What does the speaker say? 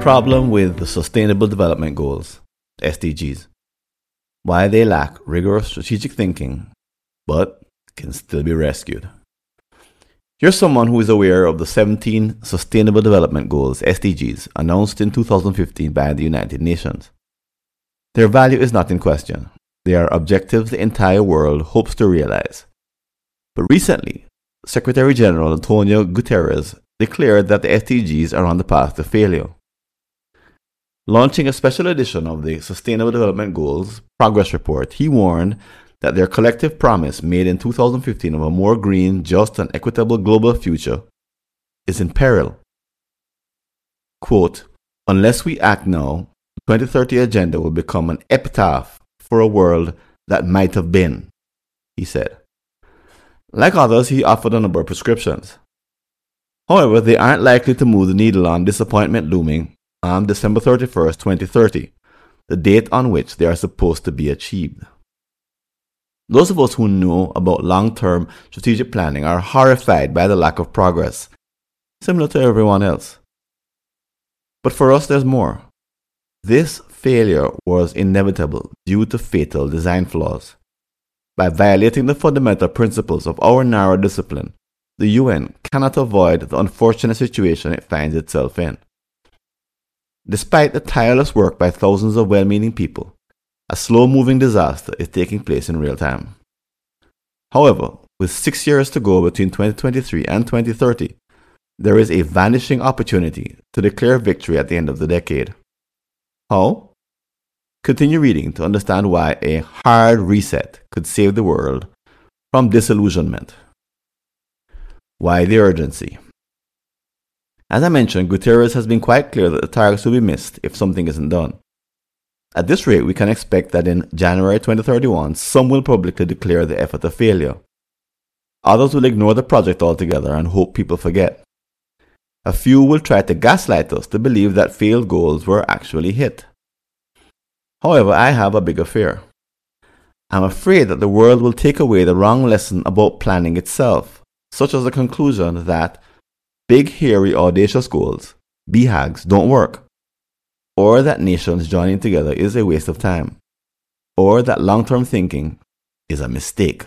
problem with the Sustainable Development Goals, SDGs. Why they lack rigorous strategic thinking, but can still be rescued. Here's someone who is aware of the 17 Sustainable Development Goals, SDGs, announced in 2015 by the United Nations. Their value is not in question. They are objectives the entire world hopes to realize. But recently, Secretary General Antonio Guterres declared that the SDGs are on the path to failure. Launching a special edition of the Sustainable Development Goals Progress Report, he warned that their collective promise made in 2015 of a more green, just, and equitable global future is in peril. Quote, Unless we act now, the 2030 agenda will become an epitaph for a world that might have been, he said. Like others, he offered a number of prescriptions. However, they aren't likely to move the needle on disappointment looming on December 31st, 2030, the date on which they are supposed to be achieved. Those of us who know about long term strategic planning are horrified by the lack of progress, similar to everyone else. But for us, there's more. This failure was inevitable due to fatal design flaws. By violating the fundamental principles of our narrow discipline, the UN cannot avoid the unfortunate situation it finds itself in. Despite the tireless work by thousands of well meaning people, a slow moving disaster is taking place in real time. However, with six years to go between 2023 and 2030, there is a vanishing opportunity to declare victory at the end of the decade. How? Continue reading to understand why a hard reset could save the world from disillusionment. Why the urgency? As I mentioned, Guterres has been quite clear that the targets will be missed if something isn't done. At this rate, we can expect that in January 2031, some will publicly declare the effort a failure. Others will ignore the project altogether and hope people forget. A few will try to gaslight us to believe that failed goals were actually hit. However, I have a bigger fear. I'm afraid that the world will take away the wrong lesson about planning itself, such as the conclusion that big, hairy, audacious goals, BHAGs, don't work or that nations joining together is a waste of time, or that long term thinking is a mistake.